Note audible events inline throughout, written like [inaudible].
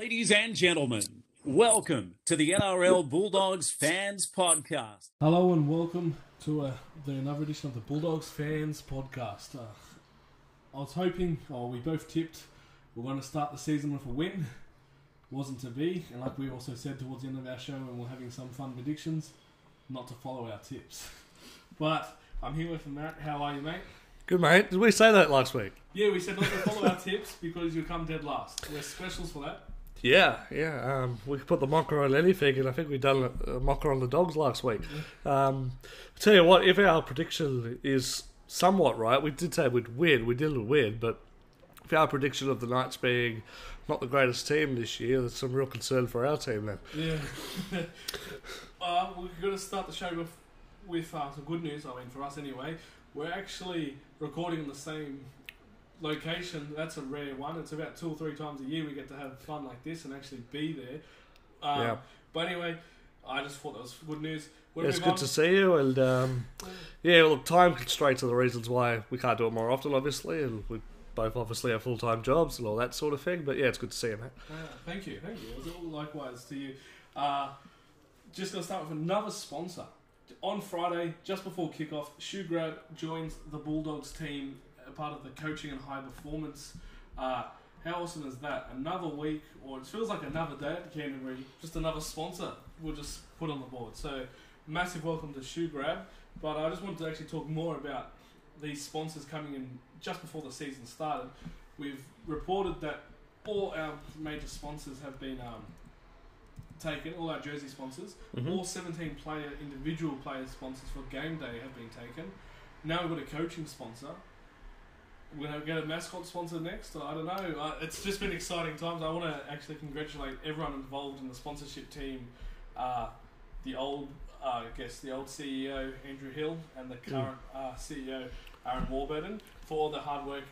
Ladies and gentlemen, welcome to the NRL Bulldogs Fans Podcast. Hello and welcome to uh, the another edition of the Bulldogs Fans Podcast. Uh, I was hoping, or we both tipped, we're going to start the season with a win. Wasn't to be, and like we also said towards the end of our show, when we're having some fun predictions, not to follow our tips. [laughs] But I'm here with Matt. How are you, mate? Good mate. Did we say that last week? Yeah, we said not to follow our [laughs] tips because you'll come dead last. We're specials for that. Yeah, yeah. Um, we could put the mocker on anything, and I think we've done a mocker on the dogs last week. Um, tell you what, if our prediction is somewhat right, we did say we'd win. We did win, but if our prediction of the Knights being not the greatest team this year, there's some real concern for our team then. Yeah. [laughs] uh, we're going to start the show with, with uh, some good news, I mean, for us anyway. We're actually recording in the same location. That's a rare one. It's about two or three times a year we get to have fun like this and actually be there. Um, Yeah. But anyway, I just thought that was good news. We'll Yeah, it's good on. to see you, and um, yeah, look, time constraints are the reasons why we can't do it more often, obviously, and we both obviously have full time jobs and all that sort of thing. But yeah, it's good to see you, mate. Ah, thank you, thank you. It was all likewise to you. Uh, just going to start with another sponsor. On Friday, just before kickoff, Shoe Grab joins the Bulldogs team, part of the coaching and high performance. Uh, how awesome is that? Another week, or it feels like another day at Canterbury, just another sponsor we'll just put on the board. So, massive welcome to Shoe Grab. But I just wanted to actually talk more about these sponsors coming in just before the season started. We've reported that all our major sponsors have been um, taken, all our jersey sponsors, Mhm. all 17 player individual player sponsors for game day have been taken. Now we've got a coaching sponsor. We're going to get a mascot sponsor next. I don't know. Uh, it's just been exciting times. I want to actually congratulate everyone involved in the sponsorship team. Uh, the old, uh, I guess, the old CEO Andrew Hill and the current uh, CEO Aaron Warburton for all the hard work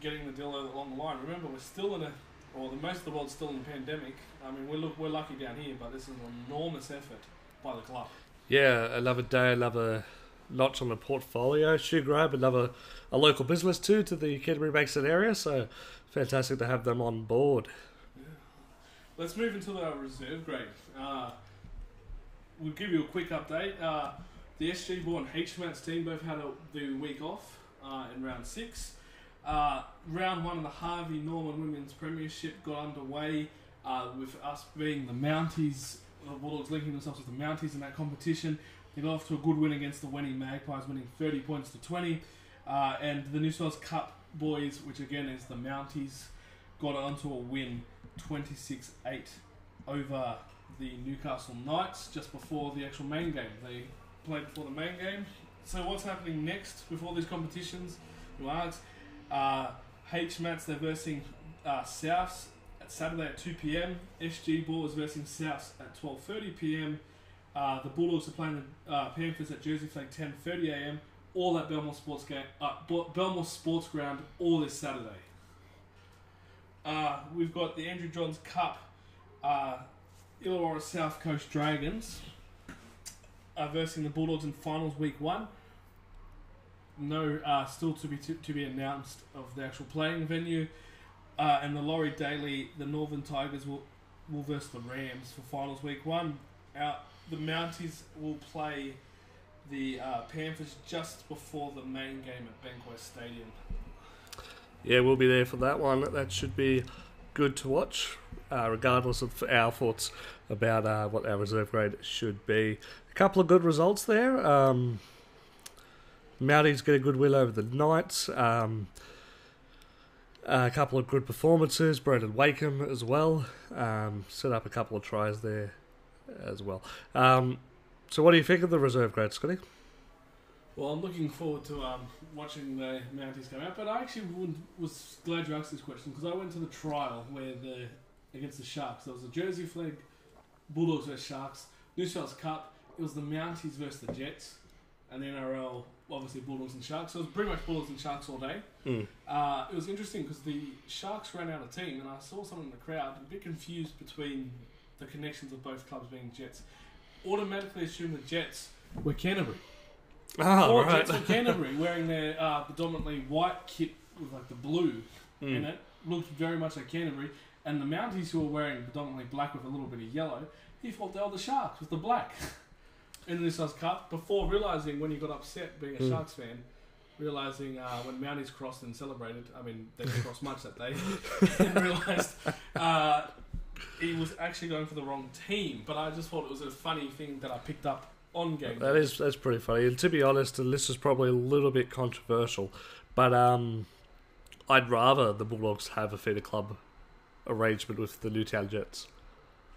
getting the deal along the line. Remember, we're still in a, or the most of the world's still in a pandemic. I mean, we're look, we're lucky down here, but this is an enormous effort by the club. Yeah, another day, another notch on the portfolio. Shoe Grab, another a local business too to the Canterbury Bankstown area. So fantastic to have them on board. Let's move into our reserve grade. Uh, we'll give you a quick update. Uh, the SG Ball and HMAT's team both had a, the week off uh, in round six. Uh, round one of the Harvey Norman Women's Premiership got underway uh, with us being the Mounties, the Bulldogs linking themselves with the Mounties in that competition. They got off to a good win against the Wenny Magpies, winning 30 points to 20. Uh, and the New South Cup boys, which again is the Mounties, got onto a win 26 8 over the Newcastle Knights just before the actual main game. They played before the main game. So, what's happening next before these competitions? You ask. Uh, HMATs, they're versing uh, Souths at Saturday at 2 pm. SG is versing Souths at 12.30 pm. Uh, the Bulldogs are playing the uh, Panthers at Jersey Flag 10.30 am. All at Belmore Sports Game, uh, Belmore Sports Ground, all this Saturday. Uh, we've got the Andrew Johns Cup, uh, Illawarra South Coast Dragons uh, the Bulldogs in finals week one. No, still to be to, to be announced of the actual playing venue. And the Laurie Daley, the Northern Tigers will will verse the Rams for finals week one. Our, the Mounties will play the uh, Panthers just before the main game at Bankwest Stadium. Yeah, we'll be there for that one. That should be good to watch, uh, regardless of our thoughts about uh, what our reserve grade should be. A couple of good results there. Um, Mounties get a good win over the Knights. Um, a couple of good performances. Brendan Wakeham as well. Um, set up a couple of tries there as well. Um, so, what do you think of the reserve grade, Scotty? Well, I'm looking forward to um, watching the Mounties come out, but I actually was glad you asked this question because I went to the trial where the against the Sharks. There was a Jersey flag, Bulldogs versus Sharks, New South Wales Cup. It was the Mounties versus the Jets, and the NRL obviously Bulldogs and Sharks. So it was pretty much Bulldogs and Sharks all day. Mm. Uh, it was interesting because the Sharks ran out of team, and I saw someone in the crowd a bit confused between the connections of both clubs being Jets. Automatically assumed the Jets were Canterbury. Oh, Four right. Jets from Canterbury wearing their uh, predominantly white kit with like the blue in Mm. it. Looked very much like Canterbury. And the Mounties who were wearing predominantly black with a little bit of yellow, he thought they were the Sharks with the black. [laughs] in the New South Cup, before realising when he got upset being a Mm. Sharks fan, realising uh, when Mounties crossed and celebrated, I mean, they didn't cross much that day, [laughs] and realised uh, he was actually going for the wrong team. But I just thought it was a funny thing that I picked up on game. That is that's pretty funny. And to be honest, and this is probably a little bit controversial, but um, I'd rather the Bulldogs have a feeder club arrangement with the Newtown Jets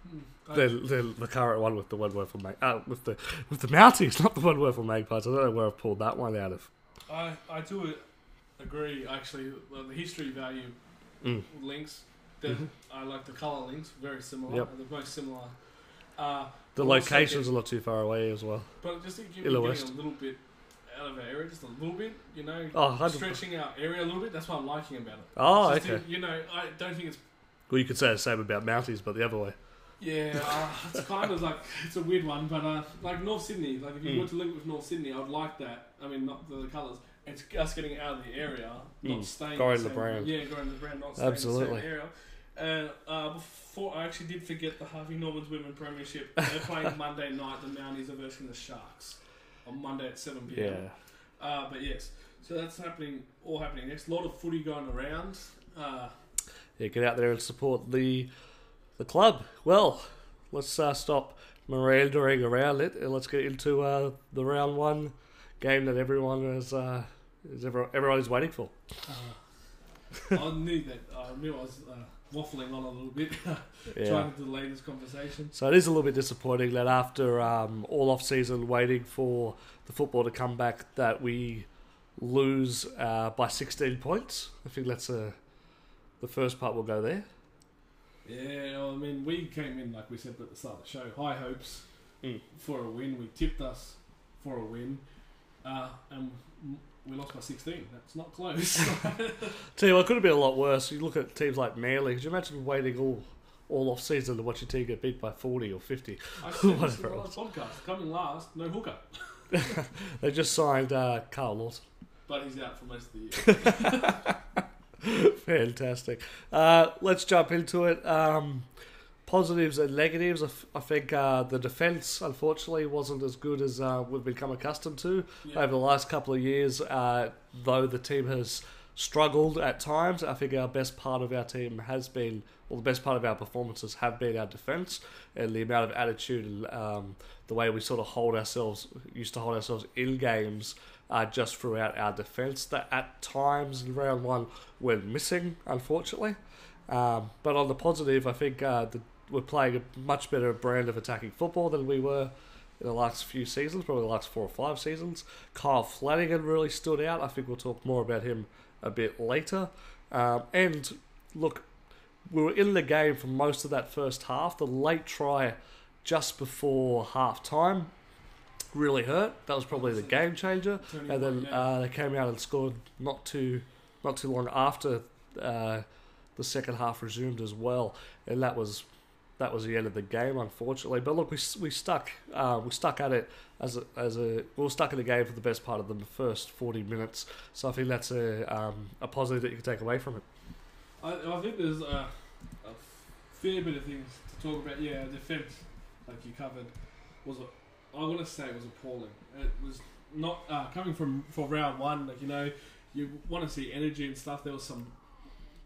Mm, than, than the current one with the Wentworth Mag- uh, with the with the Mounties, [laughs] not the Wentworth Magpies. I don't know where I've pulled that one out of. I, I do agree. Actually, the the history value Mm. links. The, Mhm. I like the color links. Very similar. Yep. They're most similar. Uh, The locations are not too far away as well. but just to give you a little bit out of our area, just a little bit. You know, Oh, stretching our area a little bit. That's what I'm liking about it. Oh, Just to- okay. you know, I don't think it's Well, you could say the same about Mounties, but the other way. Yeah, uh, it's kind of like it's a weird one, but uh, like North Sydney, like if you Mm. were to link with North Sydney, I would like that. I mean, not the, the colours. It's us getting out of the area, not Mm. staying. Growing in the same, brand. Yeah, growing the brand, not staying Absolutely. in the same area. And uh, before I actually did forget the Harvey Norman's Women Premiership. They're playing [laughs] Monday night. The Mounties are versing the Sharks on Monday at seven pm. Yeah. Uh, but yes, so that's happening. All happening next. A lot of footy going around. Uh, Yeah, get out there and support the the club. Well, let's uh, stop meandering around it and let's get into uh, the round one game that everyone is uh, is everyone, everyone is waiting for. Uh, I knew that. I knew I was uh, waffling on a little bit, [laughs] Yeah. trying to delay this conversation. So it is a little bit disappointing that after um, all off season waiting for the football to come back, that we lose uh, by 16 points. I think that's uh, the first part. We'll go there. Yeah, well, I mean, we came in like we said at the start of the show, high hopes Mm. for a win. We tipped us for a win, uh, and we lost by sixteen. That's not close. Tell you what, it could have been a lot worse. You look at teams like Manly. Could you imagine waiting all all off season to watch your team get beat by 40 or 50? I [laughs] said this Whatever last podcast. Coming last, no hooker, [laughs] They just signed uh, Karl Lawton. but he's out for most of the year. [laughs] Fantastic. Uh, let's jump into it. Um, positives and negatives. I, f- I think uh, the defence, unfortunately, wasn't as good as uh, we've become accustomed to Yeah. over the last couple of years. Uh, though the team has struggled at times, I think our best part of our team has been, or the best part of our performances have been our defence and the amount of attitude and um, the way we sort of hold ourselves, used to hold ourselves in games. Uh, just throughout our defence, that at times in round one went missing, unfortunately. Um, but on the positive, I think uh, the, we're playing a much better brand of attacking football than we were in the last few seasons, probably the last four or five seasons. Kyle Flanagan really stood out. I think we'll talk more about him a bit later. Um, and look, we were in the game for most of that first half. The late try just before half time really hurt. That was probably the game changer and then uh, they came out and scored not too not too long after uh, the second half resumed as well, and that was that was the end of the game, unfortunately. But look, we we stuck uh, we stuck at it as a, as a we were stuck in the game for the best part of the first forty minutes. So I think that's a um, a positive that you can take away from it. I, I think there's a, a fair bit of things to talk about. Yeah, defence, like you covered, was a, I want to say it was appalling. It was not uh, coming from for round one. Like you know, you want to see energy and stuff. There was some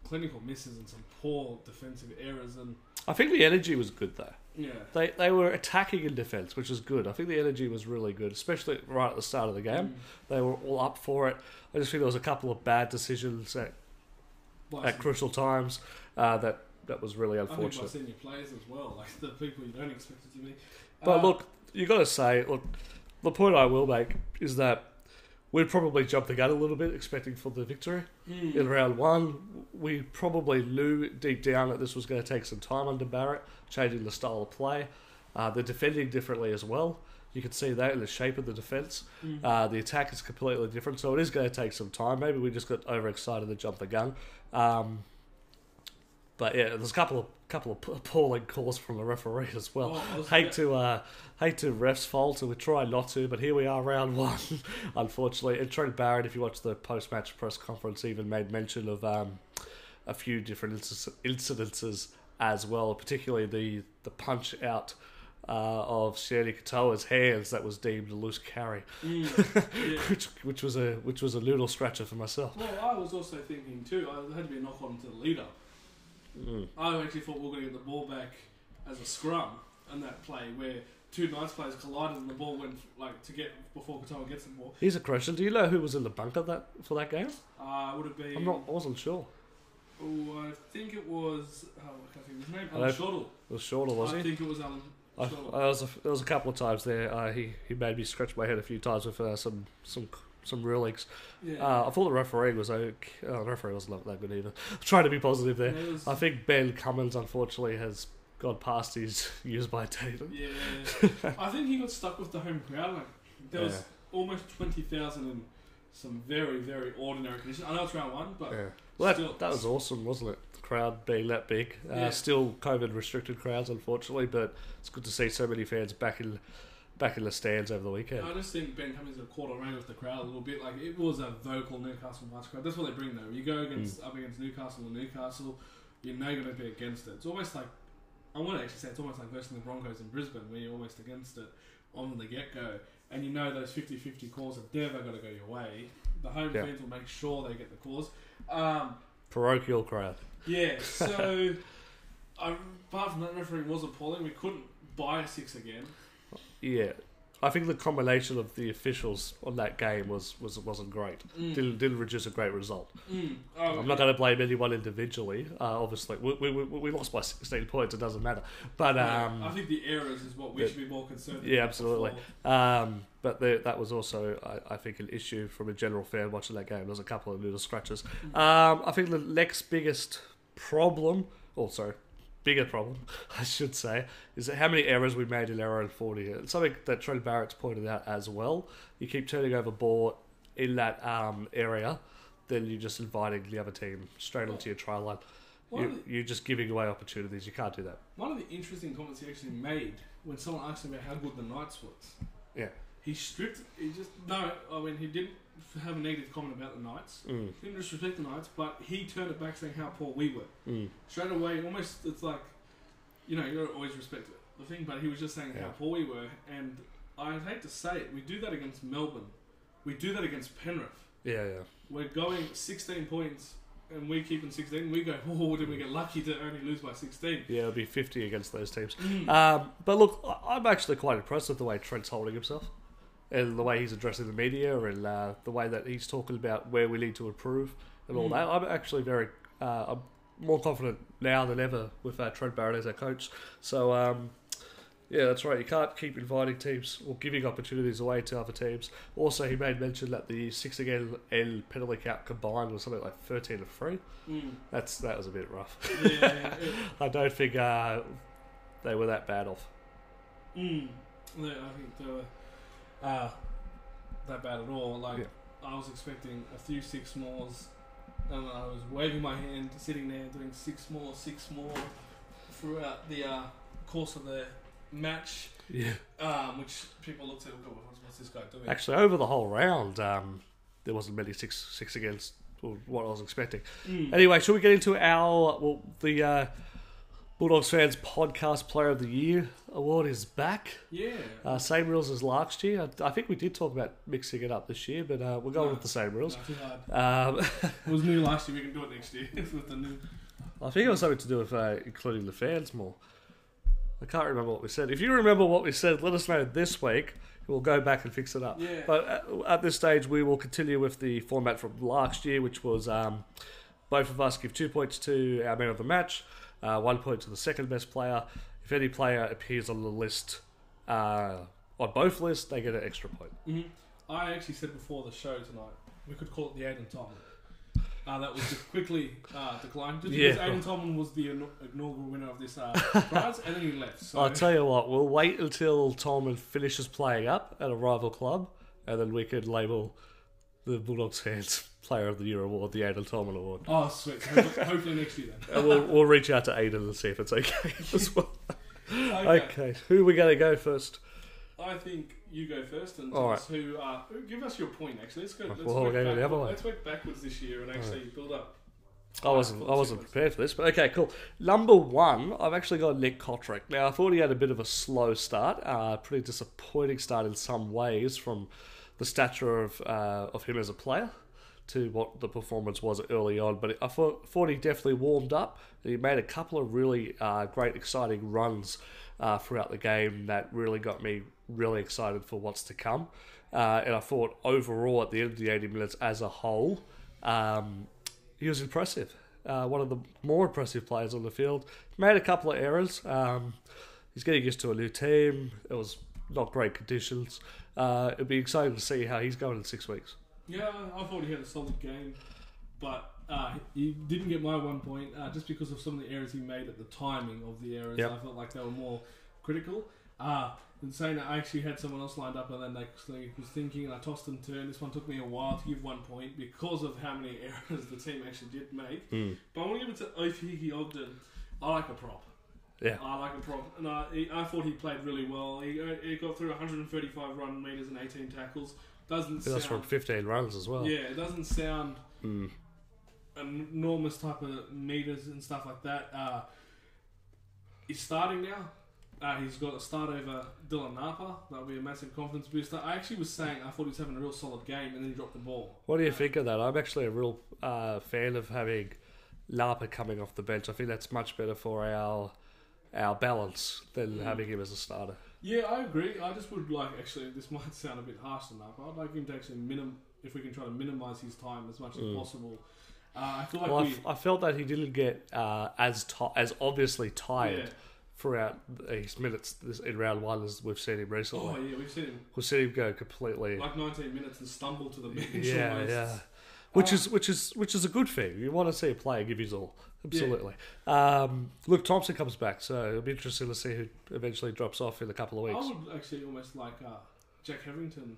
clinical misses and some poor defensive errors, and I think the energy was good though. yeah, They they were attacking in defence, which was good. I think the energy was really good, especially right at the start of the game. Mm. They were all up for it. I just think there was a couple of bad decisions at at crucial times uh, that that was really unfortunate. I think by unfortunate. senior players as well, like the people you don't expect it to be. But Uh, look, you got to say, look, the point I will make is that we probably jumped the gun a little bit, expecting for the victory mm, in round one. We probably knew deep down that this was going to take some time under Barrett, changing the style of play. Uh, they're defending differently as well. You can see that in the shape of the defence. mm. Uh, the attack is completely different, so it is going to take some time. Maybe we just got overexcited and jumped the gun. Um, but yeah, there's a couple of couple of appalling calls from the referee as well. I hate to uh, hate to refs fault, and we try not to, but here we are, round [laughs] one, unfortunately. And Trent Barrett, if you watch the post match press conference, even made mention of um, a few different inci- incidences as well, particularly the the punch out uh, of Shandy Katoa's hands that was deemed a loose carry, Mm, [laughs] yeah. which which was a which was a noodle scratcher for myself. Well, I was also thinking too. I there had to be a knock on to the leader. Mm. I actually thought we were going to get the ball back as a scrum in that play where two Knights players collided and the ball went like to get before Katoa gets the ball. Here's a question: Do you know who was in the bunker that for that game? Uh, would have been. I'm not. I wasn't sure. Oh, I think it was. Oh, I can't think of his name. I Alan don't- It was shorter, was I he? think it was Alan I, I was a, there was a couple of times there. Uh, he he made me scratch my head a few times with uh, some some some rulings. yeah. Uh, I thought the referee was okay. Oh, the referee wasn't that good either. [laughs] trying to be positive there. It was- I think Ben Cummins unfortunately has gone past his [laughs] use by date. Yeah, [laughs] I think he got stuck with the home crowd. Like there was Yeah. almost twenty thousand in some very very ordinary conditions. I know it's round one, but Yeah. Well, Still- that, that was awesome, wasn't it? The crowd being that big. Uh, Yeah. Still COVID restricted crowds, unfortunately, but it's good to see so many fans back in back in the stands over the weekend. I just think Ben Cummins got caught around with the crowd a little bit. Like it was a vocal Newcastle Knights crowd. That's what they bring though. You go against Mm. up against Newcastle and Newcastle, you're going to be against it. It's almost like I want to actually say it's almost like versus the Broncos in Brisbane, where you're almost against it on the get go, and you know those 50-50 calls have never got to go your way. The home Yeah. fans will make sure they get the calls. Um, Parochial crowd. yeah, [laughs] so um, apart from that, referee was appalling. We couldn't buy a six again. Yeah. I think the combination of the officials on that game was, was wasn't great. Mm. Didn't, didn't produce a great result. Mm. Oh, I'm not going to blame anyone individually. Uh, obviously, we, we, we, we lost by 16 points. It doesn't matter. But Yeah, um, I think the errors is what we the- should be more concerned. Yeah, absolutely. Um, but there, that was also, I, I think, an issue from a general fan watching that game. There was a couple of little scratches. Um, I think the next biggest problem, or sorry, bigger problem, [laughs] I should say, is how many errors we made in error and 40. It's something that Trent Barrett's pointed out as well. You keep turning over ball in that um, area, then you're just inviting the other team straight onto your try line. You, the, you're just giving away opportunities. You can't do that. one of the interesting comments he actually made when someone asked him about how good the Knights was, Yeah. he stripped. He just no. I mean, he didn't have a negative comment about the Knights. Mm, Didn't disrespect the Knights, but he turned it back saying how poor we were. mm. Straight away, almost it's like, you know, you always respect the thing, but he was just saying how poor we were, and I'd hate to say it, we do that against Melbourne, we do that against Penrith. Yeah, yeah. We're going 16 points, and we keep in 16. We go, [laughs] oh, did we get lucky to only lose by 16? Yeah, it'll be 50 against those teams. Mm. Um, but look, I'm actually quite impressed with the way Trent's holding himself and the way he's addressing the media and uh, the way that he's talking about where we need to improve and all Mm. that. I'm actually very, uh, I'm more confident now than ever with uh, Trent Barrett as our coach. So, um, yeah, that's right. You can't keep inviting teams or giving opportunities away to other teams. Also, he made mention that the six again and penalty count combined was something like 13 to 3. Mm. That's That was a bit rough. Yeah, yeah, [laughs] I don't think uh, they were that bad off. Mm. Yeah, I think they were uh, that bad at all. Like, Yeah. I was expecting a few six mores, and I was waving my hand, sitting there doing six more, six more throughout the uh, course of the match, Yeah. um, which people looked at and go, what's, this guy doing? Actually, over the whole round, um, there wasn't many six six against what I was expecting. Mm. Anyway, should we get into our well the uh, Bulldogs fans podcast Player of the Year award is back. Yeah. Uh, same rules as last year. I, I think we did talk about mixing it up this year, but uh, we're going No. with the same rules. Um, [laughs] It was new last year. We can do it next year [laughs] with the new. I think it was something to do with uh, including the fans more. I can't remember what we said. If you remember what we said, let us know this week. We'll go back and fix it up. Yeah. But at, at this stage, we will continue with the format from last year, which was um, both of us give two points to our man of the match, uh, one point to the second best player. If any player appears on the list, uh, on both lists, they get an extra point. hmm I actually said before the show tonight we could call it the Aiden Tom. Uh, that was just quickly uh, declined. Just because Yeah. Aiden Tolman was the inau- inaugural winner of this uh, prize, and then he left. So I'll tell you what, we'll wait until Tolman finishes playing up at a rival club, and then we could label the Bulldogs fans Player of the Year award the Aiden Tolman award. oh sweet. Hopefully, next year then. [laughs] And we'll, we'll reach out to Aidan and see if it's okay [laughs] as well. Okay. Okay, who are we going to go first? I think you go first and All tell right. us who. Uh, give us your point. Actually, let's go. Let's Well, work going the other way. Let's work backwards this year and actually build up. I wasn't. I wasn't prepared for this, but okay, cool. Number one, I've actually got Nick Cotric. Now, I thought he had a bit of a slow start, uh, pretty disappointing start in some ways from the stature of uh, of him as a player to what the performance was early on. But I thought, thought he definitely warmed up. He made a couple of really uh, great, exciting runs uh, throughout the game that really got me really excited for what's to come. Uh, and I thought overall, at the end of the 80 minutes as a whole, um, he was impressive. Uh, one of the more impressive players on the field. Made a couple of errors. Um, he's getting used to a new team. It was not great conditions. Uh, it'd be exciting to see how he's going in six weeks. Yeah, I thought he had a solid game, but uh, he didn't get my one point uh, just because of some of the errors he made at the timing of the errors. Yep. I felt like they were more critical. Uh, in saying that, I actually had someone else lined up, and then actually was thinking, and I tossed and this one took me a while to give one point because of how many [laughs] errors the team actually did make. But I want to give it to Ofahiki Ogden. I like a prop. Yeah. I like a prop, and I, he, I thought he played really well. He, uh, he got through 135 run meters and 18 tackles. Doesn't That's from 15 runs as well. yeah, it doesn't sound Mm. enormous type of meters and stuff like that. Uh, he's starting now. Uh, he's got a start over Dylan Napa. That'll be a massive confidence booster. I actually was saying I thought he was having a real solid game, and then he dropped the ball. What do you think of that? I'm actually a real uh, fan of having Napa coming off the bench. I think that's much better for our our balance than having him as a starter. Yeah, I agree. I just would like actually. This [laughs] might sound a bit harsh to Napa. I'd like him to actually minim if we can try to minimize his time as much as possible. Uh, I feel like Well, I, we. f- I felt that he didn't get uh, as ti as obviously tired Yeah. throughout his minutes this, in round one as we've seen him recently. Oh yeah, we've seen him We've seen him go completely. like 19 minutes and stumble to the bench. yeah, almost. yeah. Which Uh, is which is which is a good thing. You want to see a player give his all. Absolutely. Um, Luke Thompson comes back, so it'll be interesting to see who eventually drops off in a couple of weeks. I would actually almost like uh, Jack Hetherington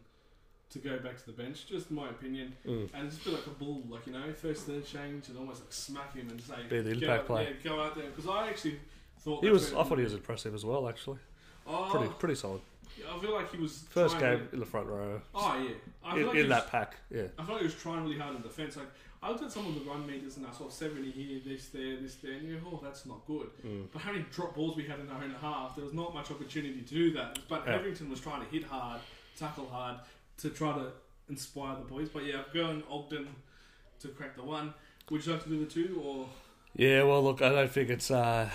to go back to the bench, just my opinion, Mm. and just be like a bull, like you know, first third change and almost like smack him and say, Be the "Go impact out- player." Yeah, go out there because I actually thought He was. I thought he was impressive as well. Actually, Oh, pretty pretty solid. I feel like he was First trying game in the front row. oh yeah, I feel In, like in he that was, pack, yeah. I feel like he was trying really hard in defence. Like I looked at some of the run meters and I saw seventy here, this there, this there, and you go, oh, that's not good. Mm. But how many drop balls we had in our own half, there was not much opportunity to do that. But Yeah. Hetherington was trying to hit hard, tackle hard, to try to inspire the boys. But yeah, going Ogden to crack the one. Would you like to do the two or? Yeah, well, look, I don't think it's uh,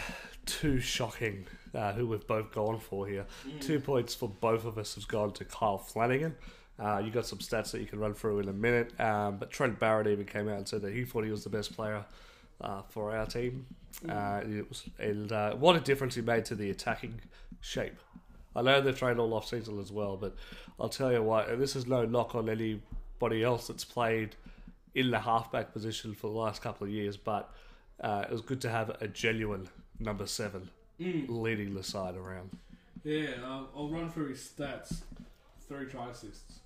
too shocking uh, who we've both gone for here. Two points for both of us has gone to Kyle Flanagan. Uh, you got some stats that you can run through in a minute, um, but Trent Barrett even came out and said that he thought he was the best player uh, for our team. Uh, it was, and uh, what a difference he made to the attacking shape. I know they've trained all off season as well, but I'll tell you what, this is no knock on anybody else that's played in the halfback position for the last couple of years, but uh, it was good to have a genuine number seven Mm. leading the side around. Yeah, I'll, I'll run through his stats. Three try assists.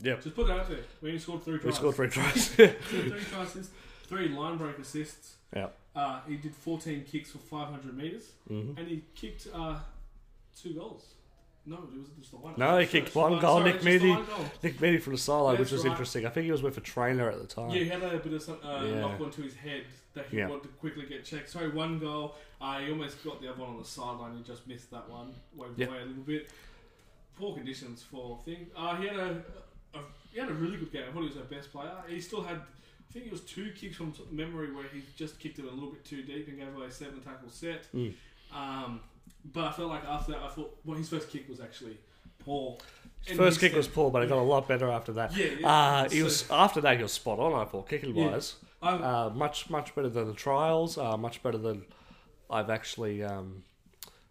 Yep. Just put that out there. We only scored three tries. We scored three [laughs] tries. three [laughs] try assists, three line break assists. yeah. Uh, he did 14 kicks for 500 meters, hmm and he kicked uh, two goals. No, it was just the one. No, he kicked one goal, Nick just the Meaney. one goal. Nick Meaney from the sideline, which was right. interesting. I think he was with a trainer at the time. Yeah, he had a bit of some, uh, Yeah. knock onto his head that he Yeah. wanted to quickly get checked. Sorry, one goal. Uh, he almost got the other one on the sideline. He just missed that one. Waved Yeah. away a little bit. Poor conditions for thing. Uh, he had a, a he had a really good game. I thought he was our best player. He still had. I think it was two kicks from memory where he just kicked it a little bit too deep and gave away a seven tackle set. Mm. Um, but I felt like after that, I thought well, his first kick was actually poor. His first kick was poor, but it got a lot better after that. Yeah, yeah. Uh, he So- was after that. He was spot on. I thought kicking Yeah. wise, I, uh, much much better than the trials. Uh, much better than I've actually. Um,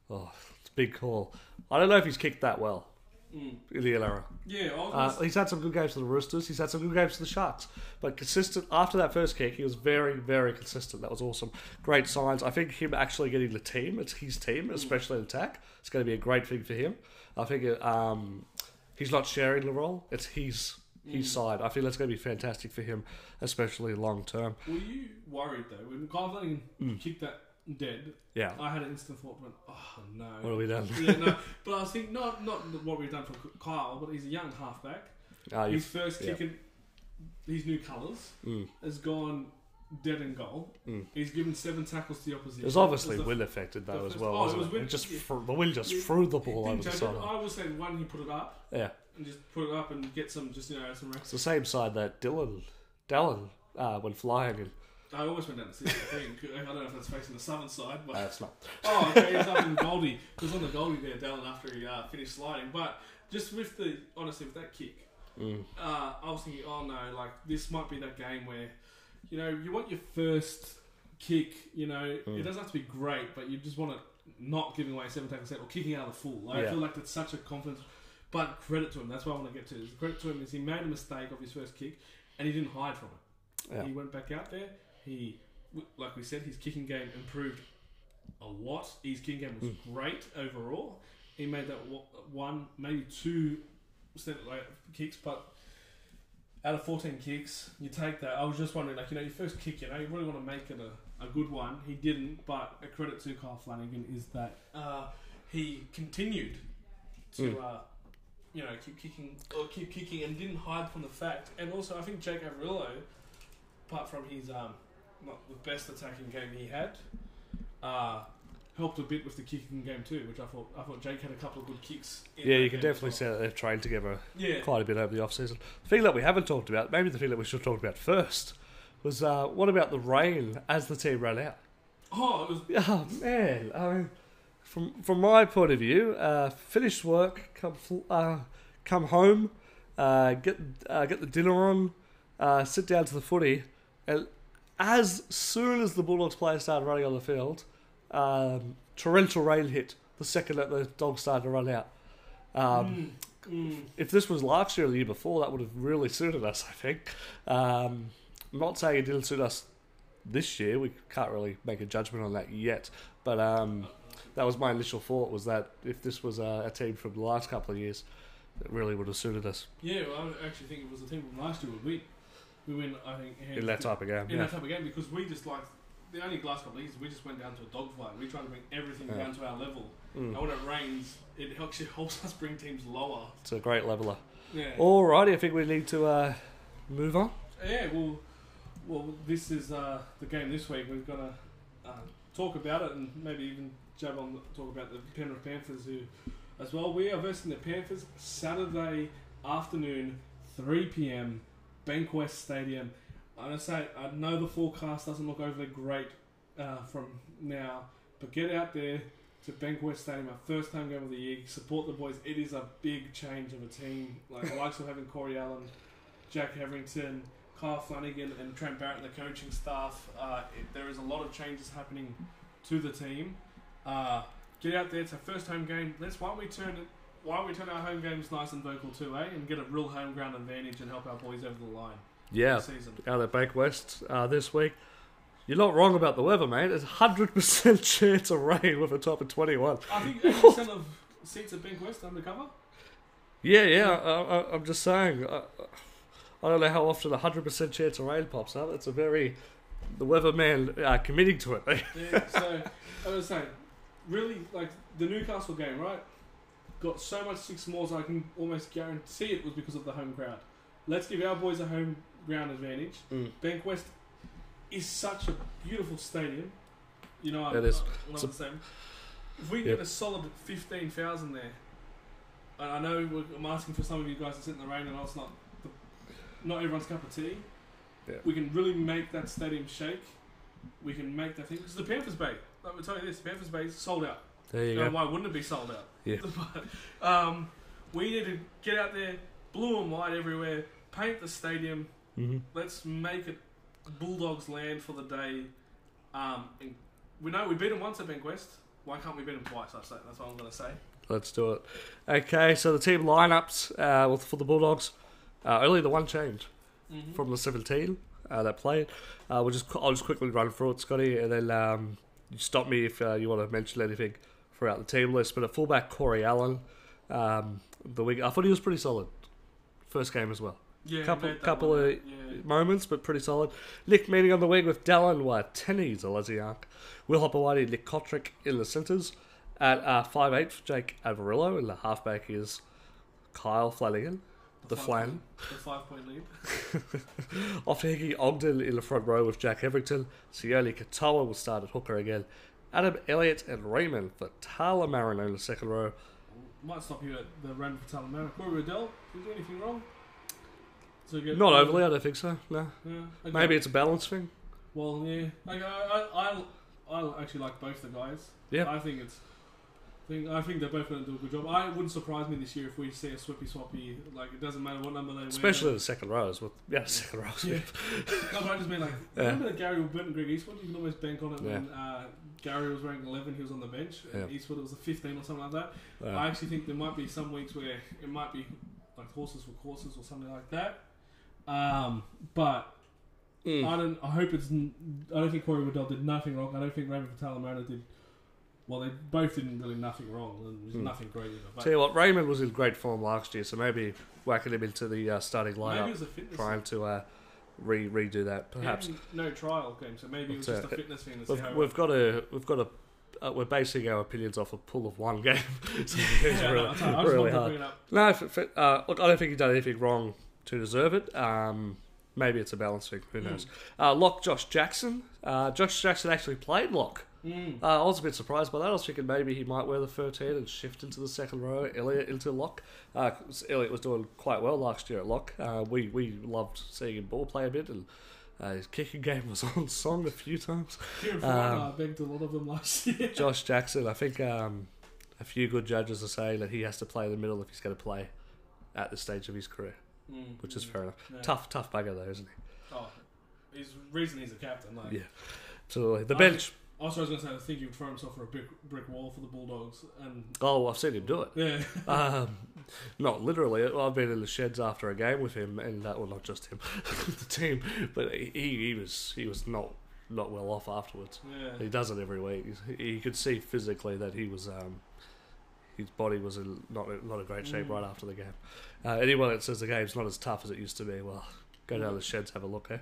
oh, it's a big call. I don't know if he's kicked that well mm, the era. yeah, Uh, he's had some good games for the Roosters. He's had some good games for the Sharks. But consistent after that first kick, he was very, very consistent. That was awesome. Great signs. I think him actually getting the team, it's his team, especially in attack. It's going to be a great thing for him. I think it, um, he's not sharing the role. It's his his side. I think that's going to be fantastic for him, especially long term. Were you worried though when Flanagan Mm. kicked that dead? Yeah. I had an instant thought, went, oh no. What have we done? yeah, no. But I was thinking not not what we've done for Kyle, but he's a young halfback. Uh, his first yeah. kick in his new colours mm, has gone dead in goal. He's given seven tackles to the opposition. It was obviously wind affected though as well, oh, it wasn't was it? wind- It just yeah. fr- the wind just Yeah. threw the ball over the sideline. I will say one, he put it up Yeah, and just put it up and get some, just you know, some rest. it's the same side that Dylan, Dallin, uh, went flying in. I always went down to see the thing. I don't know if that's facing the southern side, but That's not. Oh, okay, he's up in Goldie. He was on the Goldie there, Dallin, after he uh, finished sliding. But just with the, honestly, with that kick, Mm. uh, I was thinking, oh no, like this might be that game where, you know, you want your first kick, you know, Mm. it doesn't have to be great, but you just want it not giving away seven tackles set or kicking out of the full. Like, I feel like that's such a confidence. But credit to him, that's what I want to get to. Credit to him is he made a mistake of his first kick and he didn't hide from it. Yeah. He went back out there. He, like we said, his kicking game improved a lot. His kicking game was great overall. He made that one, maybe two like, kicks, but out of 14 kicks, you take that. I was just wondering, like, you know, your first kick, you know, you really want to make it a, a good one. He didn't, but a credit to Kyle Flanagan is that uh, he continued to, Mm. uh, you know, keep kicking or keep kicking and didn't hide from the fact. And also, I think Jake Averillo, apart from his um, not the best attacking game he had, uh, helped a bit with the kicking game too, which I thought I thought Jake had a couple of good kicks. in Yeah, you can definitely well. say that they've trained together Yeah, quite a bit over the off season. The thing that we haven't talked about, maybe the thing that we should have talked about first, was uh, what about the rain as the team ran out? Oh, it was [laughs] Oh man, I mean, from from my point of view, uh, finish work, come uh, come home, uh, get uh, get the dinner on, uh, sit down to the footy, and as soon as the Bulldogs players started running on the field, um, torrential rain hit the second that the dogs started to run out. Um, mm, mm. if this was last year or the year before, that would have really suited us, I think. Um, I'm not saying it didn't suit us this year. We can't really make a judgment on that yet. But um, that was my initial thought was that if this was a, a team from the last couple of years, it really would have suited us yeah. Well, I actually think it was the team from last year would win. We win, I think, in that type of game. in Yeah. that type of game because we just like the only last couple of years we just went down to a dogfight. We tried to bring everything Yeah. down to our level. Mm. And when it rains, it actually helps us bring teams lower. It's a great leveler. Yeah. Alrighty, I think we need to uh, move on. Yeah, well, well, this is uh, the game this week. We're gonna uh, talk about it and maybe even jab on talk about the Penrith Panthers who, as well. We are versing the Panthers Saturday afternoon, three p.m. Bankwest Stadium. I'm gonna say I know the forecast doesn't look overly great uh, from now, but get out there to Bankwest Stadium, our first home game of the year. Support the boys. It is a big change of a team. Like the likes of having Corey Allen, Jack Hetherington, Kyle Flanagan, and Trent Barrett and the coaching staff. Uh, it, there is a lot of changes happening to the team. Uh, get out there. It's our first home game. Let's why don't we turn it. Why don't we turn our home games nice and vocal too, eh? And get a real home ground advantage and help our boys over the line Yeah, season. out at Bank West uh, this week. You're not wrong about the weather, mate. There's a hundred percent [laughs] chance of rain with a top of twenty-one. I think 80% of seats at Bank West undercover. Yeah, yeah. I, I, I'm just saying. I, I don't know how often a hundred percent chance of rain pops up. It's a very the weatherman uh, committing to it. [laughs] Yeah, so I was saying, really, like the Newcastle game, right? Got so much six more, so I can almost guarantee it was because of the home crowd. Let's give our boys a home ground advantage. Mm. Bank West is such a beautiful stadium. You know, I'm, is. I'm It's not saying. If we Yep. get a solid fifteen thousand there, and I know we're, I'm asking for some of you guys to sit in the rain, and it's not the, not everyone's cup of tea. Yeah. We can really make that stadium shake. We can make that thing because the Panthers Bay. Let me tell you this: the Panthers Bay is sold out. There you Now, go. why wouldn't it be sold out? Yeah. [laughs] but, um, we need to get out there, blue and white everywhere, paint the stadium. hmm Let's make it Bulldogs land for the day. Um, and we know we beat them once at Bankwest. Why can't we beat them twice? I say that's what I'm going to say. Let's do it. Okay, so the team lineups uh, for the Bulldogs. Uh, only the one change Mm-hmm. from the 17 uh, that played. Uh, we'll just I'll just quickly run through it, Scotty, and then um, you stop me if uh, you want to mention anything throughout the team list. But at fullback, Corey Allen. Um, the week I thought he was pretty solid. First game as well. yeah, couple- couple one, of- yeah. Moments, but pretty solid. Nick Meaney on the wing with Dallin Watene-Zelezniak. Will Hopoate, Nick Cotric in the centres. At uh, 5'8", Jake Averillo, and the halfback is Kyle Flanagan. The five flan. The five point lead. [laughs] Ofahiki Ogden in the front row with Jack Hetherington, Sioli Katoa will start at hooker again. Adam Elliott and Raymond for Tala Marin in the second row. Might stop you at the run for Talamara. Corey Waddell, did you do anything wrong? So get- Not overly, I don't think so. No, Yeah, okay. maybe it's a balance thing. Well, yeah. Like, I, I, I, I actually like both the guys. Yeah. I think it's. I think, I think they're both going to do a good job. I wouldn't surprise me this year if we see a swippy swappy. Like it doesn't matter what number they Especially wear. the second rows. [laughs] With yeah, second rows. Yeah. no, but I just mean like Yeah. remember that Gary Burton Greg Eastwood? You can almost bank on it Yeah. when uh, Gary was wearing eleven, he was on the bench. And Yeah. Eastwood it was a fifteen or something like that. Uh, I actually think there might be some weeks where it might be like horses for courses or something like that. Um, but mm. I don't. I hope it's. I don't think Corey Waddell did nothing wrong. I don't think Raymond Talamona did. Well, they both didn't really nothing wrong. There was Hmm. nothing great either. But Tell you what, Raymond was in great form last year, so maybe whacking him into the uh, starting maybe it lineup, was a fitness. trying to uh, re redo that. Perhaps Perhaps no trial game, so maybe it was just a fitness thing. To we've, how we've got a we've got a uh, we're basing our opinions off a pull of one game. [laughs] so it's yeah, really, no, that's right. I just really hard. bring it up. No, f f uh, look, I don't think he's done anything wrong to deserve it. Um, maybe it's a balancing. thing. Who Mm. knows? Uh, lock Josh Jackson. Uh, Josh Jackson actually played lock. Mm. Uh, I was a bit surprised by that. I was thinking maybe he might wear the 13 and shift into the second row, Elliott into lock. Uh, Elliott was doing quite well last year at lock. Uh, we, we loved seeing him ball play a bit, and uh, his kicking [laughs] game was on song a few times. Kieran Um, begged a lot of them last [laughs] year. Josh Jackson, I think um, a few good judges are saying that he has to play in the middle if he's going to play at this stage of his career, Mm, which is mm, fair enough. yeah. Tough, tough bugger though, isn't he? Oh, he's reason he's a captain. Like, Yeah. Absolutely. The I bench. Also, I was going to say, I think he would throw himself for a brick brick wall for the Bulldogs, and Oh, I've seen him do it. yeah, [laughs] Um, not literally. I've been in the sheds after a game with him, and that well, not just him, [laughs] the team, but he, he was he was not not well off afterwards. yeah. He does it every week. He could see physically that he was um, his body was in not not a great shape Mm. right after the game. Uh, anyone that says the game's not as tough as it used to be, well, go down to the sheds have a look. Eh?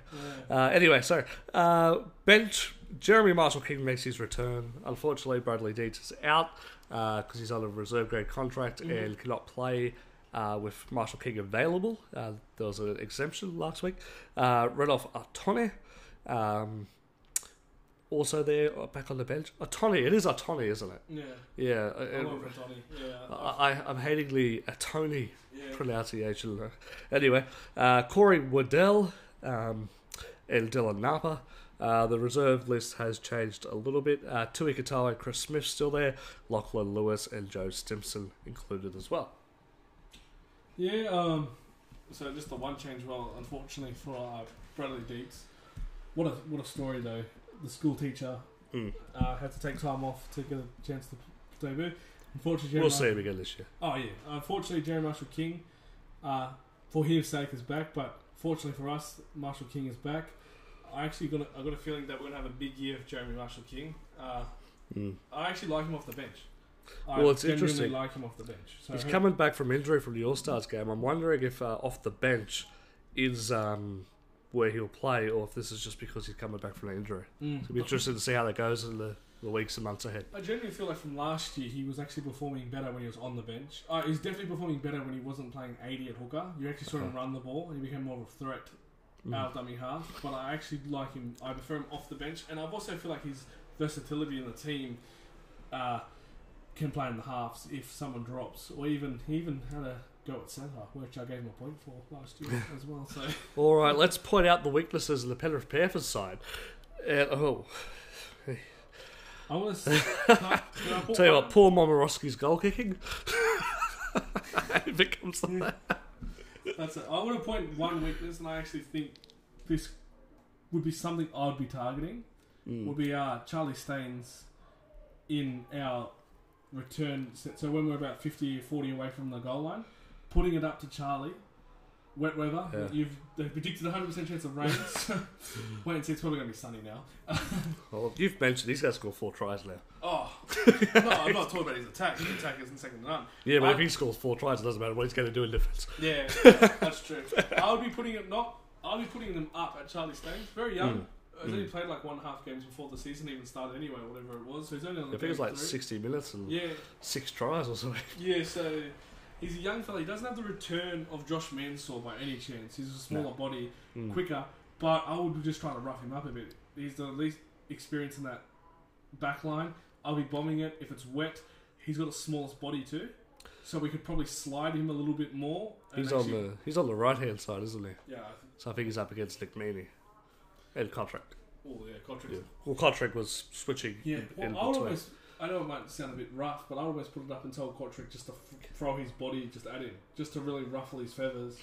yeah. Uh, anyway, so uh, bench Jeremy Marshall King makes his return. Unfortunately, Bradley Deeds is out because he's on a reserve grade contract Mhm. and cannot play uh, with Marshall King available. Uh, there was an exemption last week. Uh, Rudolph Atone. Um, also there, uh, back on the bench. Atone, it is Atone, isn't it? yeah. Yeah. I uh, love Rotoni. Yeah. I, I'm hating the Atone yeah. pronunciation. Anyway, uh, Corey Waddell um, and Dylan Napa. Uh, the reserve list has changed a little bit. Uh, Tui Katoa and Chris Smith still there. Lachlan Lewis and Joe Stimson included as well. Yeah, um, so just the one change, well, unfortunately for uh, Bradley Deets. What a what a story though. The school teacher Mm. uh, had to take time off to get a chance to debut. Unfortunately, Jerry We'll Mar- see him again this year. Oh yeah, unfortunately, Jerry Marshall King, uh, for his sake, is back. But fortunately for us, Marshall King is back. I actually got a, I got a feeling that we're gonna have a big year of Jeremy Marshall King. Uh, Mm. I actually like him off the bench. I Well, it's interesting. like him off the bench. So He's coming back from injury from the All Stars game. I'm wondering if uh, off the bench is um, where he'll play, or if this is just because he's coming back from an injury. Mm. It'll be interesting to see how that goes in the, the weeks and months ahead. I genuinely feel like from last year he was actually performing better when he was on the bench. Uh, he's definitely performing better when he wasn't playing 80 at hooker. You actually saw him run the ball and he became more of a threat. Out of dummy half. But I actually like him. I prefer him off the bench, and I also feel like his versatility in the team uh, can play in the halves if someone drops, or even he even had a go at centre, which I gave him a point for last year as well. So [laughs] All right, let's point out the weaknesses of the Penrith Panthers side. And, oh, I want to. [laughs] Can I, can I tell you what, poor Momorowski's goal kicking. [laughs] it becomes like that. That's it. I want to point one weakness, and I actually think this would be something I'd be targeting. Mm. Would be uh, Charlie Staines in our return set. So when we're about 50 or 40 away from the goal line, putting it up to Charlie. Wet weather. Yeah. You've they predicted a 100% chance of rain. so [laughs] [laughs] wait and see. It's probably going to be sunny now. Well, [laughs] you've mentioned he's going to score four tries now. Oh, no, I'm not talking about his attack. His attack isn't second to none. Yeah, but I- if he scores four tries, it doesn't matter what he's going to do in defence. Yeah, that's true. I would be putting it not. I'll be putting them up at Charlie Staines. Very young. Mm. He's only played like one and a half games before the season even started anyway, whatever it was. So he's only on I the think it was like game three. 60 minutes and Yeah, six tries or something. yeah. So he's a young fella. He doesn't have the return of Josh Mansour by any chance. He's a smaller No. body, Mm. quicker, but I would just try to rough him up a bit. He's the least experienced in that back line. I'll be bombing it if it's wet. He's got the smallest body too, so we could probably slide him a little bit more. He's on actually- the he's on the right hand side, isn't he? yeah. I think- So I think he's up against Nick Meaney and Contract. Oh yeah, Cotric. Yeah. Well, Contract was switching. Yeah, in, well, in I would between. almost. I know it might sound a bit rough, but I always put it up and tell Cotric just to f- throw his body just at him, just to really ruffle his feathers.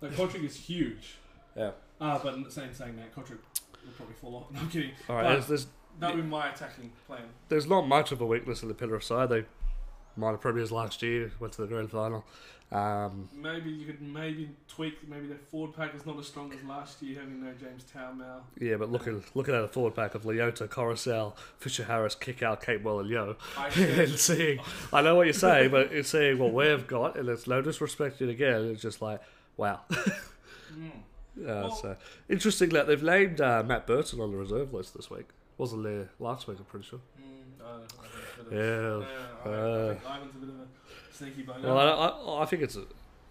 Like [laughs] Cotric is huge. Yeah. Uh, but in saying saying that, Cotric will probably fall off. [laughs] No, I'm kidding. All right. But- There's, there's That would be my attacking plan. there's not much of a weakness in the Penrith side. They minor premiers last year, went to the grand final. Um, Maybe you could maybe tweak. Maybe their forward pack is not as strong as last year, having no James Tamou. yeah, but looking looking at a forward pack of Leota, Koroisau, Fisher Harris, Kikau, Capewell, and Yeo, I [laughs] and seeing, I know what you're saying, but it's seeing what we've got, and it's no disrespect yet again. It's just like, wow. [laughs] mm, Uh, Well- so interesting that they've named uh, Matt Burton on the reserve list this week. Wasn't there last week? I'm pretty sure. mm, uh, I think it's a bit of- Yeah. Yeah, I, I Uh. think Ivan's a bit of a sneaky bugger. Well, I, I, I think it's. A,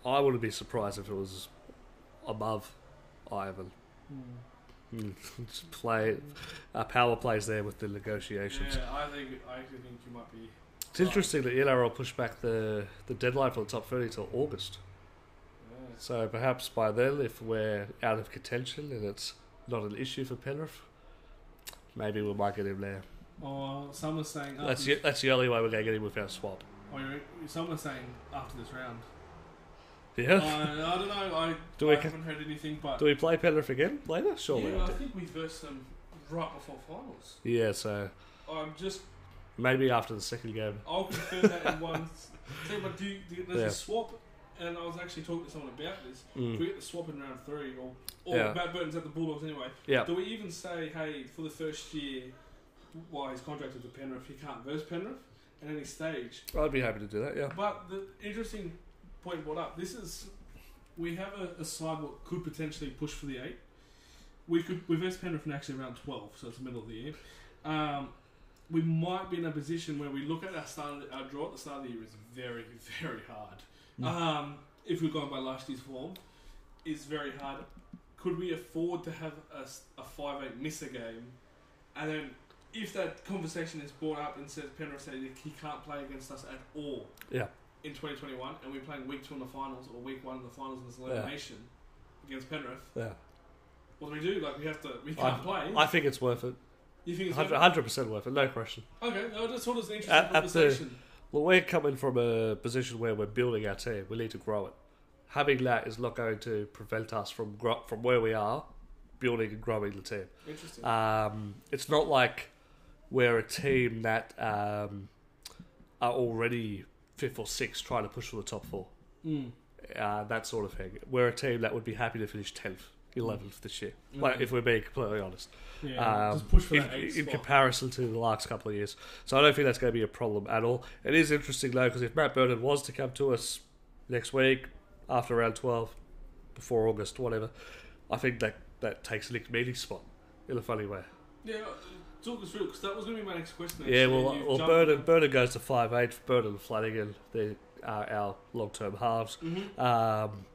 I wouldn't be surprised if it was above Ivan. Mm. Just play uh, power plays there with the negotiations. Yeah, I think I actually think you might be. It's interesting that NRL pushed back the the deadline for the top thirty till August. Yeah. So perhaps by then, if we're out of contention and it's not an issue for Penrith, maybe we might get him there. Or someone's saying after That's the, that's the only way we're going to get him with our swap. or you're- someone's saying after this round. Yeah. I, I don't know. I, Do I we- haven't heard anything, but Do we play Penrith again later? Surely. yeah, I I do. think we versed them right before finals. Yeah. So I'm just. maybe after the second game. I'll confirm that in one. [laughs] See, but do, you, do there's Yeah. a swap, and I was actually talking to someone about this. If Mm. we get the swap in round three, or or Yeah. Matt Burton's at the Bulldogs anyway. Yeah. Do we even say, hey, for the first year, while he's contracted to Penrith, he can't verse Penrith at any stage? I'd be happy to do that. Yeah. But the interesting point brought up, this is we have a, a side what could potentially push for the eight. We could we versed Penrith in actually around twelve, so it's the middle of the year. Um, we might be in a position where we look at our start our draw at the start of the year is very very hard. Mm. Um, if we're going by last year's form, is very hard. Could we afford to have a five eight miss a game, and then if that conversation is brought up and says Penrith that he can't play against us at all, Yeah. in 2021, and we're playing week two in the finals or week one in the finals in this Yeah. elimination against Penrith, Yeah. what do we do? Like we have to, we can't play. I think it's worth it. you think it's Hundred percent worth it. No question. okay? I just thought it was an interesting At- at the- conversation. Well, we're coming from a position where we're building our team. We need to grow it. Having that is not going to prevent us from from where we are, building and growing the team. interesting. Um, it's not like we're a team that um, are already fifth or sixth trying to push for the top four. Mm. Uh, that sort of thing. We're a team that would be happy to finish tenth, eleventh this year. Like if we're being completely honest. yeah, um, just push for in, in comparison to the last couple of years. So I don't think that's going to be a problem at all. It is interesting though because if Matt Burton was to come to us next week after round twelve, before August, whatever, I think that that takes Nick Meaney's spot in a funny way. yeah, talk us through because that was going to be my next question. Yeah, well, You've well, jumped- Burton Burton goes to five eight. Burton and Flanagan, they are our long term halves. Mhm. Um,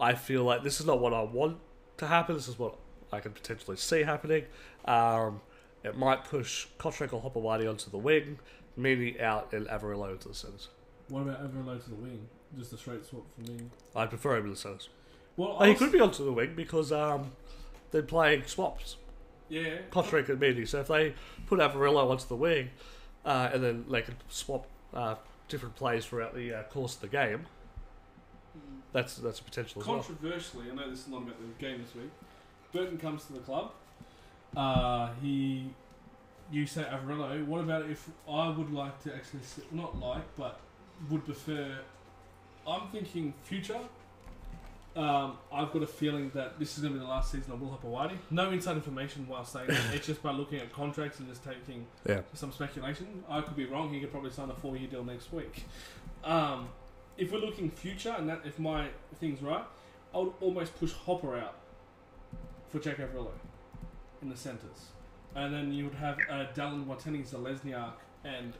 I feel like this is not what I want to happen. This is what I can potentially see happening. Um, it might push Cotric or Hopoate onto the wing, Meaney out and Averillo into the centres. What about Averillo to the wing? Just a straight swap for me. I'd prefer him in the centres. Well, Oh, he could be onto the wing because um, they're playing swaps, Yeah, and Meaney. So if they put Averillo onto the wing, uh, and then they can swap uh, different plays throughout the uh, course of the game, Mm. that's that's a potential as well. Controversially, I know this is not about the game this week. Burton comes to the club. Uh, he, you say Averillo. What about if I would like to actually s- not like, but would prefer? I'm thinking future. Um, I've got a feeling that this is going to be the last season of Will Hopoate. No inside information while saying that. It's just by looking at contracts and just taking Yeah. some speculation. I could be wrong. He could probably sign a four-year deal next week. Um, if we're looking future, and that if my thing's right, I would almost push Hopper out for Jack Averillo in the centres, and then you would have uh, Dallin Watene-Zelezniak and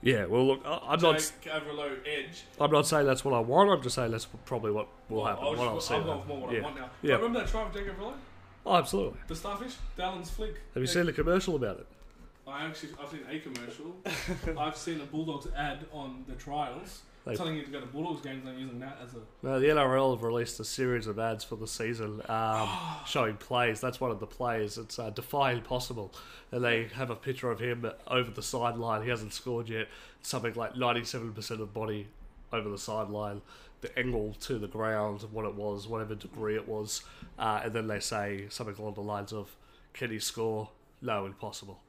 Yeah, well, look, I- I'm not. Averillo edge. I'm not saying that's what I want. I'm just saying that's probably what will happen. I'll What I'll see. I'll go now. with more what yeah. I want now. Yeah. Remember that try with Jake Averillo? Oh, absolutely. The starfish? Dallin's flick. Have you seen the commercial about it? I actually, I've seen a commercial. [laughs] I've seen a Bulldogs ad on the trials They- telling you to go to Bulldogs games and using that as a. No, the NRL have released a series of ads for the season um, [gasps] showing plays. That's one of the plays. It's uh, Defy Impossible. And they have a picture of him over the sideline. He hasn't scored yet. Something like 97% of body over the sideline. The angle to the ground, what it was, whatever degree it was. Uh, and then they say something along the lines of, Can he score? No, impossible.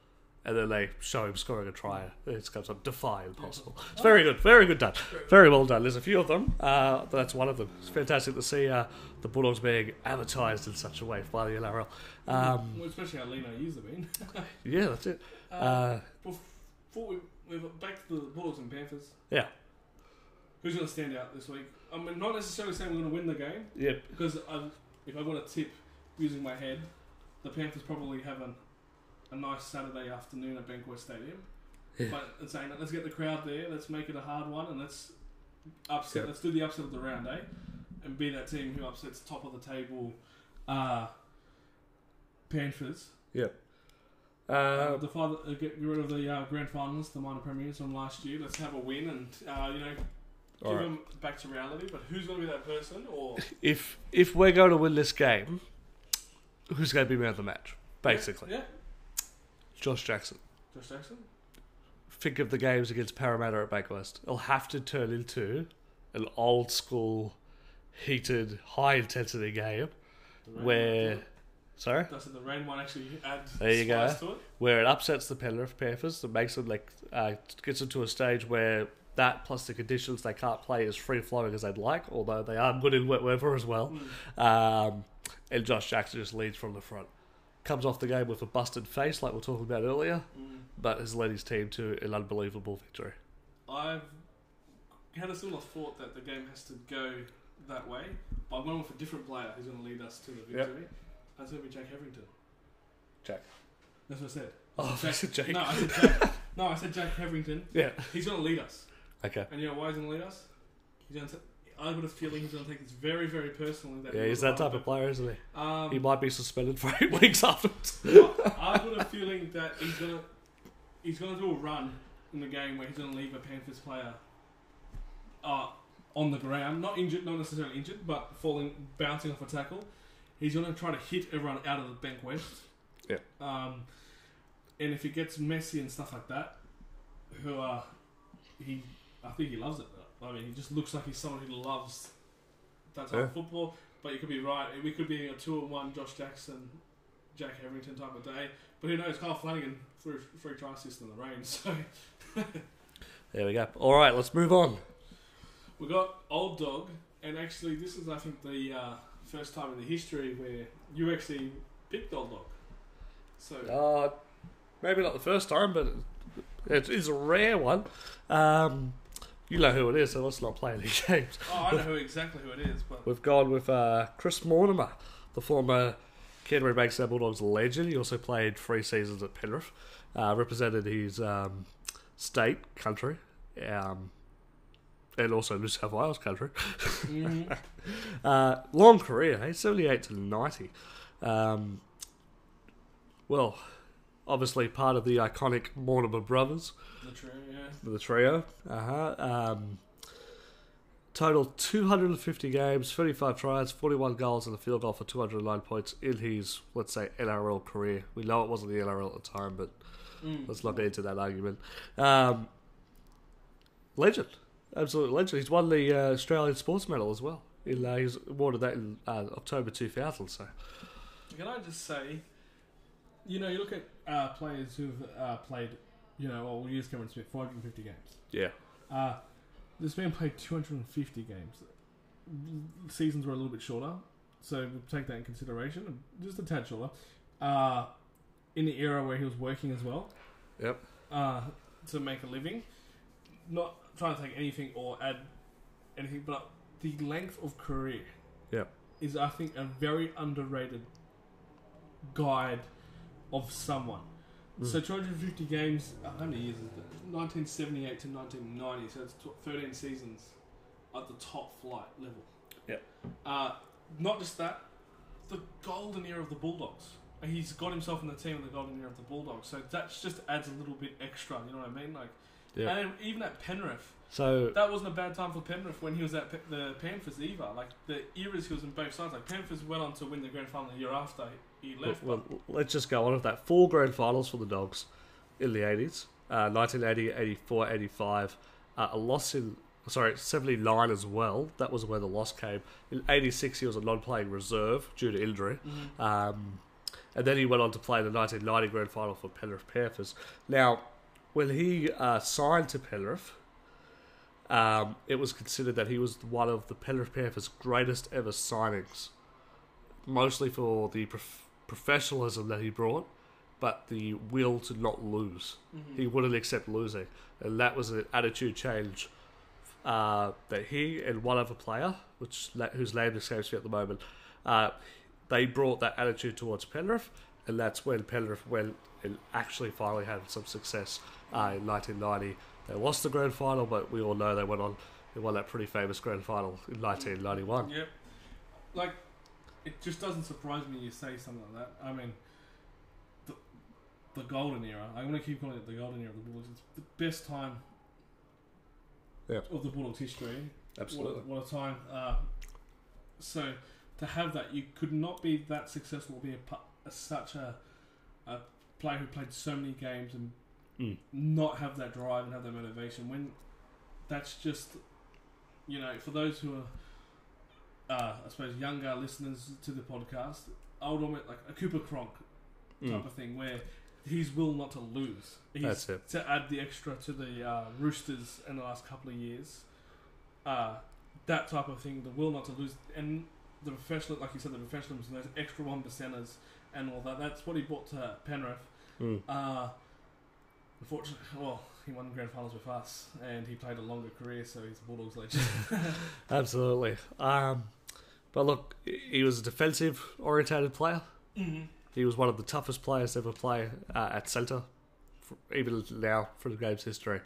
And then they show him scoring a try. It comes up, defy impossible. It's very good, very good done. Very well done. There's a few of them. Uh, but that's one of them. It's fantastic to see uh, the Bulldogs being advertised in such a way by the NRL. Um, Well, especially how lean I use them in. yeah, that's it. Uh, Before we move back to the Bulldogs and Panthers, yeah, who's going to stand out this week? I'm not necessarily saying we're going to win the game yeah, because i if I've got a tip using my head, the Panthers probably have an, a nice Saturday afternoon at Bankwest Stadium. Yeah. But in saying that, let's get the crowd there. Let's make it a hard one, and let's upset. Yeah. Let's do the upset of the round, eh? And be that team who upsets top of the table, uh, Panthers. yeah. Uh, Uh, the father, uh, get rid of the uh, grand finals, the minor premiers from last year. Let's have a win and uh, you know give Alright. them back to reality. But who's going to be that person? Or [laughs] if if we're going to win this game, who's going to be man of the match? Basically, yeah, Josh Jackson. Josh Jackson. Think of the games against Parramatta at Bankwest. It'll have to turn into an old school, heated, high intensity game where, might do it. sorry, Doesn't the rain one actually add There you go. it? where it upsets the Penrith Panthers, that makes them like uh, gets them to a stage where that plus the conditions they can't play as free flowing as they'd like, although they are good in wet weather as well. Mm. Um, and Josh Jackson just leads from the front. Comes off the game with a busted face, like we were talking about earlier, Mm. but has led his team to an unbelievable victory. I've had a similar thought that the game has to go that way, but I'm going with a different player who's going to lead us to the Yep. victory. That's going to be Jack Hetherington. Jack. That's what I said. Oh, [laughs] Jack- Jack. Jake. No, I said Jack. no, I said Jack Hetherington. [laughs] Yeah. He's going to lead us. Okay. And you know why he's going to lead us? He's going to. I got a feeling he's going to take this very, very personally. That Yeah, he's that type of player, isn't he? Um, He might be suspended for [laughs] eight weeks afterwards. I've got a feeling that he's gonna he's gonna do a run in the game where he's gonna leave a Panthers player uh, on the ground, not injured, not necessarily injured, but falling, bouncing off a tackle. He's gonna try to hit everyone out of the bank west. Yeah. Um, and if it gets messy and stuff like that, who uh, he, I think he loves it. I mean, he just looks like he's someone who loves that type Yeah. of football. But you could be right. We could be a two and one Josh Jackson, Jack Hetherington type of day. But who knows? Kyle Flanagan threw a free try assist in the rain. [laughs] So There we go. All right, let's move on. we got Old Dog, and actually, this is I think the uh, first time in the history where you actually picked Old Dog. So Uh, maybe not the first time, but it is a rare one. Um, you know who it is, so let's not play any [laughs] games. oh, I know who exactly who it is, but We've gone with uh, Chris Mortimer, the former Canterbury Bankstown Bulldogs legend. He also played three seasons at Penrith, uh, represented his um, state, country, um, and also New South Wales country. mhm. [laughs] Uh, long career, eh? 78 to 90. Um, well, obviously part of the iconic Mortimer brothers, the trio, yeah. the trio. Uh-huh. Um, total 250 games, 35 tries, 41 goals, and a field goal for 209 points in his, let's say, NRL career. We know it wasn't the NRL at the time, but Mm. let's not get into that argument. Um, legend. Absolute legend. He's won the uh, Australian Sports Medal as well. In, uh, he was awarded that in uh, October 2000. So Can I just say, you know, you look at uh, players who've uh, played, you know, well, we'll use Cameron Smith, 450 games. yeah, Uh, this man played 250 games. Seasons were a little bit shorter, so we'll take that in consideration. Just a tad shorter. Uh, in the era where he was working as well. Yep. Uh, to make a living. Not trying to take anything or add anything, but the length of career Yep. is, I think, a very underrated guide of someone. So 250 games. How many years is that? 1978 to 1990. So it's 13 seasons at the top flight level. Yep. Uh, not just that, the golden era of the Bulldogs. He's got himself in the team of the golden era of the Bulldogs. So that just adds a little bit extra. You know what I mean? Like, Yeah. and even at Penrith, So that wasn't a bad time for Penrith when he was at Pe- the Panthers either. Like the eras he was in both sides. Like Panthers went on to win the grand final the year after he left. well, let's just go on with that. Four grand finals for the Dogs in the 80s. Uh, 1980, 84, 85. Uh, a loss in, sorry, 79 as well. That was where the loss came. In 86, he was a non playing reserve due to injury. Mhm. Um, and then he went on to play the 1990 grand final for Penrith Panthers. Now, when he uh, signed to Penrith, um, it was considered that he was one of the Penrith Panthers' greatest ever signings, mostly for the prof- professionalism that he brought, but the will to not lose. Mhm. He wouldn't accept losing, and that was an attitude change uh, that he and one other player, which whose name escapes me at the moment, uh, they brought that attitude towards Penrith, and that's when Penrith went and actually finally had some success uh, in 1990. They lost the grand final, but we all know they went on. They won that pretty famous grand final in 1991. Yep. Like, it just doesn't surprise me you say something like that. I mean, the, the golden era. I'm going to keep calling it the golden era of the Bulldogs. It's the best time Yep. of the Bulldogs' history. Absolutely. What, what a time. Uh, so, to have that, you could not be that successful, be a, a, such a, a player who played so many games and Mm. not have that drive and have that motivation when that's just you know for those who are uh, I suppose younger listeners to the podcast I would almost like a Cooper Cronk type Mm. of thing where his will not to lose he's, That's it. to add the extra to the uh, Roosters in the last couple of years uh, that type of thing the will not to lose and the professional like you said the professionalism those extra one percenters and all that that's what he brought to Penrith Mm. uh, unfortunately, well, he won grand finals with us, and he played a longer career, so he's a Bulldogs legend. [laughs] [laughs] Absolutely. Um, but look, he was a defensive orientated player. mm-hmm. He was one of the toughest players to ever play uh, at centre, even now for the game's history.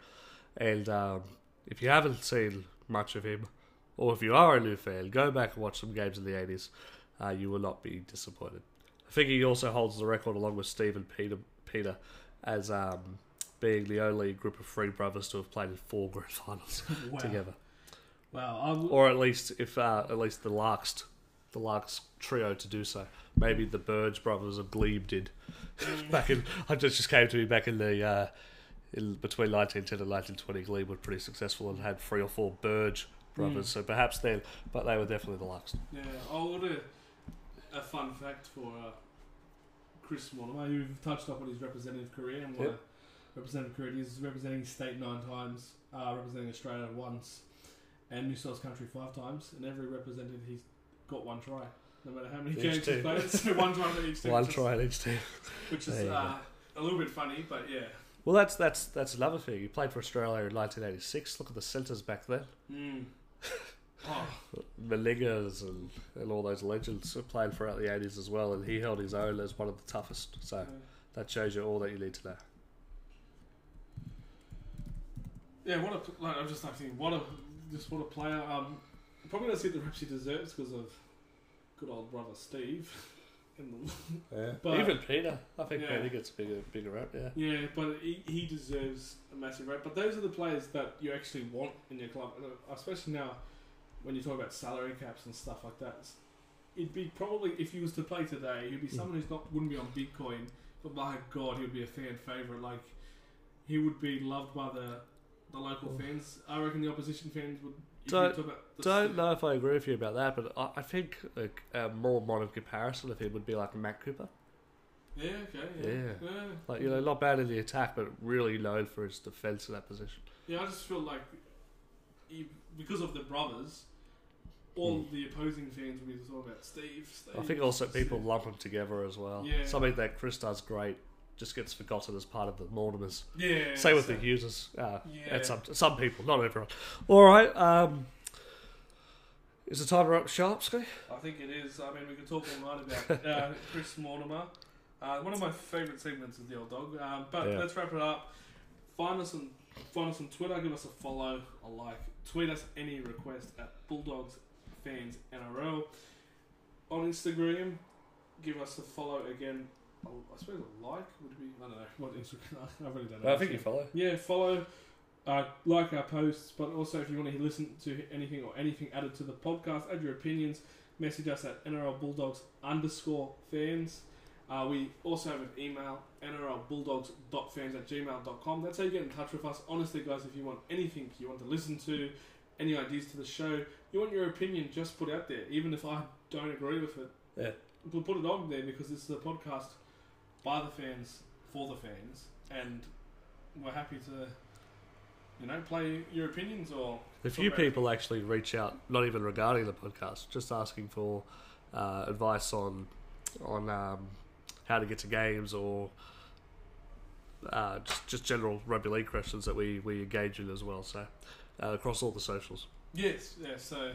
And um, if you haven't seen much of him, or if you are a new fan, go back and watch some games in the 80s. Uh, you will not be disappointed. I think he also holds the record along with Stephen Peter, Peter as um, being the only group of three brothers to have played in four grand finals [laughs] Wow. together. Wow. W- Or at least, if uh, at least the Larks, the Larks trio to do so. Maybe the Burge brothers of Glebe did [laughs] back in. I just just came to me back in the uh, in between 1910 and 1920. Glebe were pretty successful and had three or four Burge brothers. Mm. So perhaps then, but they were definitely the Larks. yeah, I would a, a fun fact for uh, Chris Mortimer. You've touched up on his representative career and what Yep. Representative it is. Representing state nine times, uh, representing Australia once, and New South Country five times. And every representative, he's got one try. No matter how many Each games played, [laughs] one try for each team. One try in each team. [laughs] which is uh, a little bit funny, but yeah. Well, that's that's that's another thing. He played for Australia in 1986. Look at the centres back then. Mm. [laughs] Oh, Meningas and, and all those legends were playing throughout the 80s as well, and he held his own as one of the toughest. So that shows you all that you need to know. Yeah. What a like. I'm just like thinking, what a just what a player. Um, probably doesn't get the reps he deserves because of good old brother Steve. [laughs] In the, Yeah. But- Even Peter. I think Yeah. Peter gets a bigger, bigger rap, yeah. yeah, but he, he deserves a massive rep. But those are the players that you actually want in your club, uh, especially now when you talk about salary caps and stuff like that. It'd be probably if he was to play today, he'd be Mm. someone who's not wouldn't be on Bitcoin, but my God, he'd be a fan favorite. Like he would be loved by the the local Mm. fans. I reckon the opposition fans would. Don't- talk about the- Don't know if I agree with you about that, but I, I think like, a more modern comparison of him would be like Matt Cooper. Yeah. Okay. Yeah. Yeah. Yeah. Like, you know, not bad in the attack, but really known for his defence in that position. Yeah, I just feel like he, because of the brothers, all Hmm. the opposing fans will be talking about Steve. Steve I think also Steve. people lump them together as well. Yeah. Something that Chris does great just gets forgotten as part of the Mortimers. Yeah. Same with so- the users. Uh, Yeah. And some some people, not everyone. All right. Um, is the time to wrap shop, Scotty? I think it is. I mean, we could talk all night about uh, [laughs] Chris Mortimer. Uh, one of my favourite segments is the old dog. Um, but Yeah. let's wrap it up. Find us on find us on Twitter. Give us a follow, a like. Tweet us any request at Bulldogs Fans NRL. On Instagram, give us a follow again. I I suppose a like would be. I don't know [laughs] what Instagram. I really don't know. I think you follow. Yeah, follow, uh, like our posts, but also if you want to listen to anything or anything added to the podcast, add your opinions, message us at NRL Bulldogs underscore fans. Uh, we also have an email, nrlbulldogs.fans at gmail.com. That's how you get in touch with us. Honestly, guys, if you want anything you want to listen to, any ideas to the show, you want your opinion, just put out there. Even if I don't agree with it, Yeah. we'll put it on there because this is a podcast by the fans, for the fans, and we're happy to, you know, play your opinions or A few people actually reach out, not even regarding the podcast, just asking for uh, advice on on um, how to get to games or uh, just, just general rugby league questions that we, we engage in as well. So uh, across all the socials. Yes, yeah. So,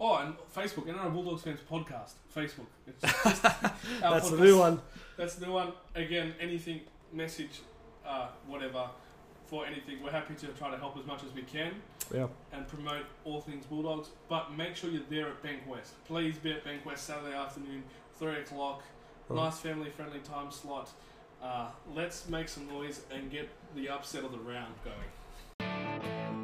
oh, and Facebook, NRL Bulldogs fans podcast, Facebook. It's [laughs] just our That's the new one. That's the new one. Again, anything, message, uh, whatever, for anything. We're happy to try to help as much as we can Yeah. and promote all things Bulldogs. But make sure you're there at Bank West. Please be at Bank West Saturday afternoon, three o'clock. Oh. Nice family-friendly time slot. Uh, let's make some noise and get the upset of the round going.